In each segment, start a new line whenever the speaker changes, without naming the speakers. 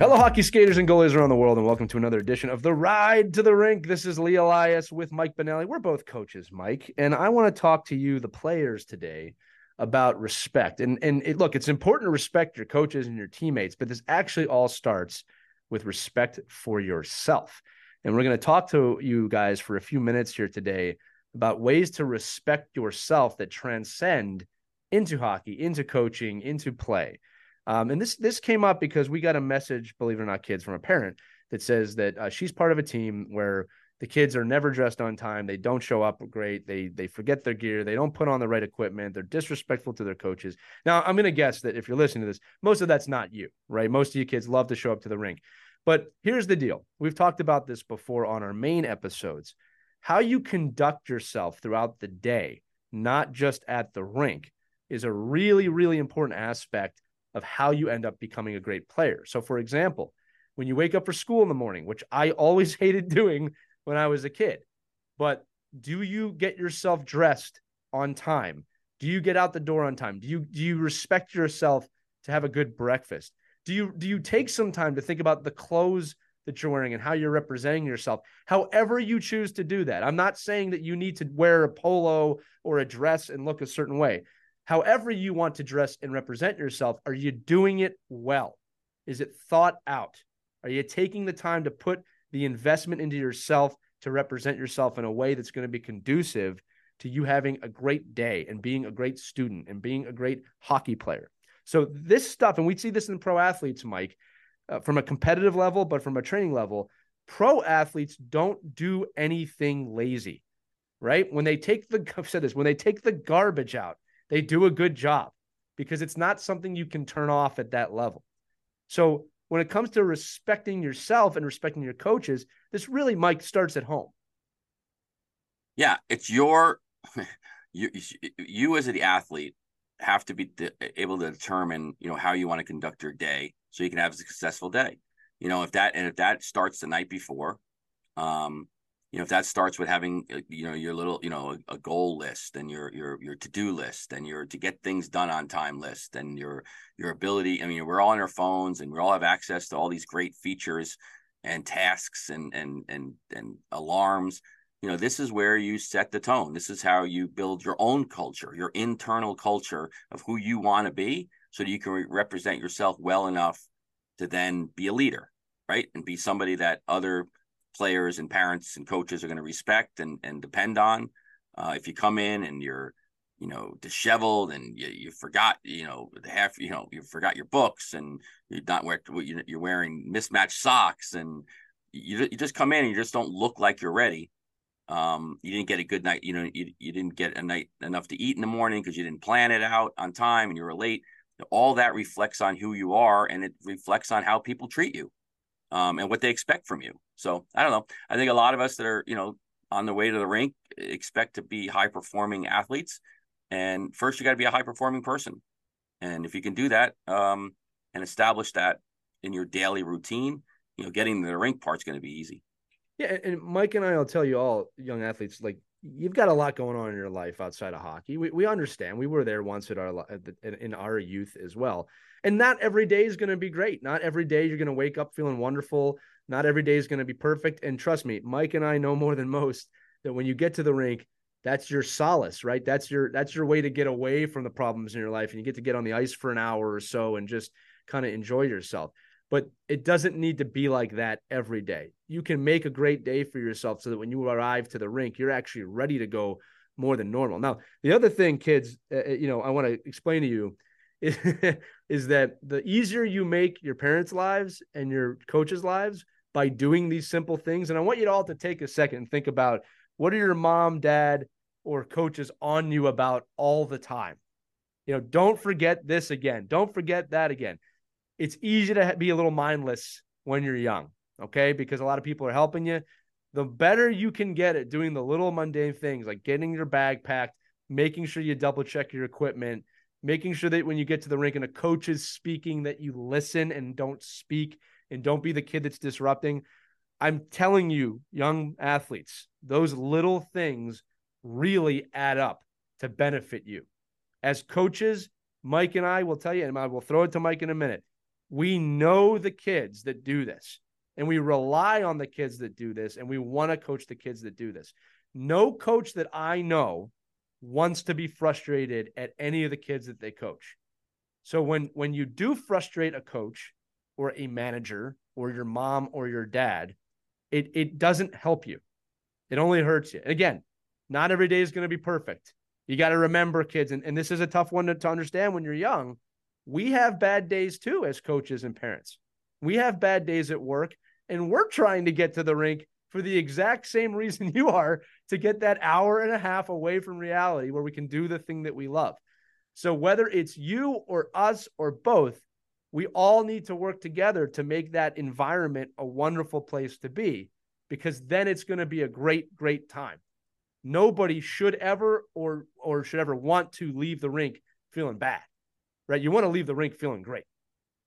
Hello, hockey skaters and goalies around the world, and welcome to another edition of The Ride to the Rink. This is Lee Elias with Mike Benelli. We're both coaches, Mike, and I want to talk to you, the players, today about respect. And and it, look, it's important to respect your coaches and your teammates, but this actually all starts with respect for yourself. And we're going to talk to you guys for a few minutes here today about ways to respect yourself that transcend into hockey, into coaching, into play. Um, and this this came up because we got a message, believe it or not, kids, from a parent that says that uh, she's part of a team where the kids are never dressed on time. They don't show up great. They they forget their gear. They don't put on the right equipment. They're disrespectful to their coaches. Now, I'm going to guess that if you're listening to this, most of that's not you, right? Most of you kids love to show up to the rink. But here's the deal. We've talked about this before on our main episodes. How you conduct yourself throughout the day, not just at the rink, is a really, really important aspect of how you end up becoming a great player. So, for example, when you wake up for school in the morning, which I always hated doing when I was a kid, but do you get yourself dressed on time? Do you get out the door on time? Do you do you respect yourself to have a good breakfast? Do you do you take some time to think about the clothes that you're wearing and how you're representing yourself? However you choose to do that. I'm not saying that you need to wear a polo or a dress and look a certain way however you want to dress and represent yourself, are you doing it well? Is it thought out? Are you taking the time to put the investment into yourself to represent yourself in a way that's going to be conducive to you having a great day and being a great student and being a great hockey player? So, this stuff, and we see this in pro athletes, Mike, uh, from a competitive level, but from a training level, pro athletes don't do anything lazy, right? When they take the, I've said this, when they take the garbage out, they do a good job because it's not something you can turn off at that level. So when it comes to respecting yourself and respecting your coaches, this really, Mike, starts at home.
Yeah, it's your you you as the athlete have to be able to determine you know how you want to conduct your day so you can have a successful day. You know if that and if that starts the night before, um, you know if that starts with having uh, you know your little you know a, goal list and your your your to-do list and your to get things done on time list and your your ability i mean we're all on our phones and we all have access to all these great features and tasks and and and and alarms. You know this is where you set the tone. This is how you build your own culture your internal culture of who you want to be so that you can re- represent yourself well enough to then be a leader right? And be somebody that other players and parents and coaches are going to respect and, and depend on. Uh, if you come in and you're, you know, disheveled and you, you forgot, you know, the half, you know, you forgot your books and you're not wearing, you're wearing mismatched socks and you, you just come in and you just don't look like you're ready. Um, you didn't get a good night, you know, you, you didn't get a night enough to eat in the morning because you didn't plan it out on time and you were late. All that reflects on who you are and it reflects on how people treat you um, and what they expect from you. So I don't know. I think a lot of us that are, you know, on the way to the rink expect to be high performing athletes. And first, you got to be a high performing person. And if you can do that um, and establish that in your daily routine, you know, getting to the rink part's going to be easy.
Yeah, and Mike and I will tell you all, young athletes, like you've got a lot going on in your life outside of hockey. We we understand. We were there once at our in our youth as well. And not every day is going to be great. Not every day you're going to wake up feeling wonderful. Not every day is going to be perfect. And trust me, Mike and I know more than most that when you get to the rink, that's your solace, right? That's your that's your way to get away from the problems in your life and you get to get on the ice for an hour or so and just kind of enjoy yourself. But it doesn't need to be like that every day. You can make a great day for yourself so that when you arrive to the rink, you're actually ready to go more than normal. Now, the other thing, kids, uh, uh you know, I want to explain to you is, is that the easier you make your parents' lives and your coaches' lives by doing these simple things. And I want you all to take a second and think about what are your mom, dad, or coaches on you about all the time? You know, don't forget this again. Don't forget that again. It's easy to be a little mindless when you're young, okay? Because a lot of people are helping you. The better you can get at doing the little mundane things like getting your bag packed, making sure you double check your equipment, making sure that when you get to the rink and a coach is speaking, that you listen and don't speak and don't be the kid that's disrupting. I'm telling you, young athletes, those little things really add up to benefit you. As coaches, Mike and I will tell you, and I will throw it to Mike in a minute. We know the kids that do this, and we rely on the kids that do this, and we want to coach the kids that do this. No coach that I know wants to be frustrated at any of the kids that they coach. So when when you do frustrate a coach or a manager or your mom or your dad, it it doesn't help you. It only hurts you. And again, not every day is going to be perfect. You got to remember, kids, and, and this is a tough one to, to understand when you're young. We have bad days too as coaches and parents. We have bad days at work, and we're trying to get to the rink for the exact same reason you are to get that hour and a half away from reality where we can do the thing that we love. So, whether it's you or us or both, we all need to work together to make that environment a wonderful place to be because then it's going to be a great, great time nobody should ever or or should ever want to leave the rink feeling bad, right? You want to leave the rink feeling great.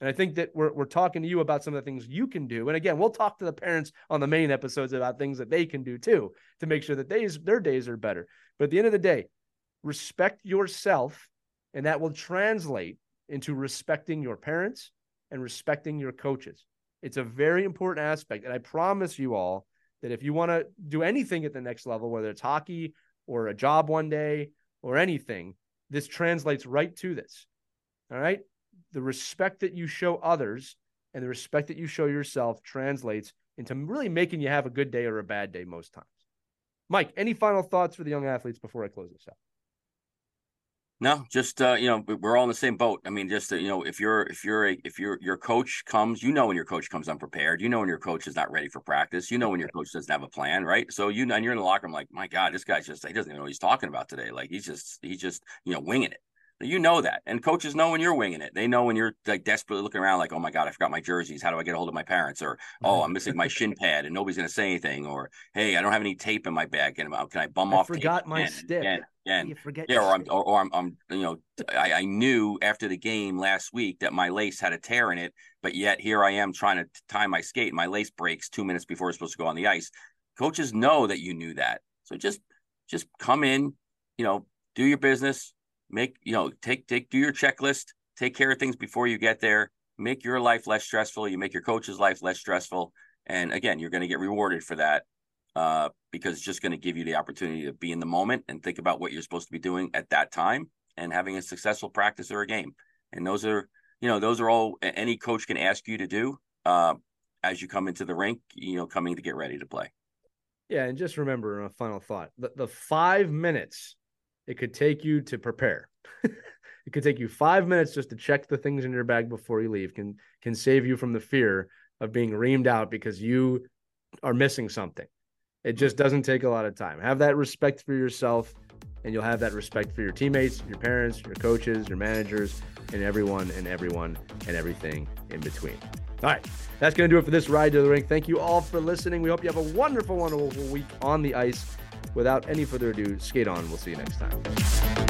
And I think that we're, we're talking to you about some of the things you can do. And again, we'll talk to the parents on the main episodes about things that they can do too to make sure that days, their days are better. But at the end of the day, respect yourself, and that will translate into respecting your parents and respecting your coaches. It's a very important aspect. And I promise you all that if you want to do anything at the next level, whether it's hockey or a job one day or anything, this translates right to this. All right. The respect that you show others and the respect that you show yourself translates into really making you have a good day or a bad day most times. Mike, any final thoughts for the young athletes before I close this out?
No, just uh, you know, we're all in the same boat. I mean, just uh, you know, if you're if you're a if your your coach comes, you know when your coach comes unprepared. You know when your coach is not ready for practice. You know when your coach doesn't have a plan, right? So you and you're in the locker room like, my God, this guy's just he doesn't even know what he's talking about today. Like he's just he's just you know winging it. You know that, and coaches know when you're winging it. They know when you're like desperately looking around, like, "Oh my god, I forgot my jerseys. How do I get a hold of my parents?" Or, "Oh, I'm missing my shin pad, and nobody's going to say anything." Or, "Hey, I don't have any tape in my bag. Can, uh, can I bum
I
off?"
Forgot my stick.
Again, again.
You forget.
Yeah, or I'm, or, or, I'm, I'm, you know, I, I knew after the game last week that my lace had a tear in it, but yet here I am trying to tie my skate. And my lace breaks two minutes before it's supposed to go on the ice. Coaches know that you knew that, so just, just come in, you know, do your business make you know take take do your checklist take care of things before you get there. Make your life less stressful. You make your coach's life less stressful. And again you're going to get rewarded for that uh, because it's just going to give you the opportunity to be in the moment and think about what you're supposed to be doing at that time and having a successful practice or a game. And those are you know those are all any coach can ask you to do uh, as you come into the rink you know coming to get ready to play.
Yeah and just remember a final thought the, the five minutes it could take you to prepare. it could take you five minutes just to check the things in your bag before you leave. Can can save you from the fear of being reamed out because you are missing something. It just doesn't take a lot of time. Have that respect for yourself, and you'll have that respect for your teammates, your parents, your coaches, your managers, and everyone and everyone and everything in between. All right, that's going to do it for this ride to the rink. Thank you all for listening. We hope you have a wonderful, wonderful week on the ice without any further ado, skate on. We'll see you next time.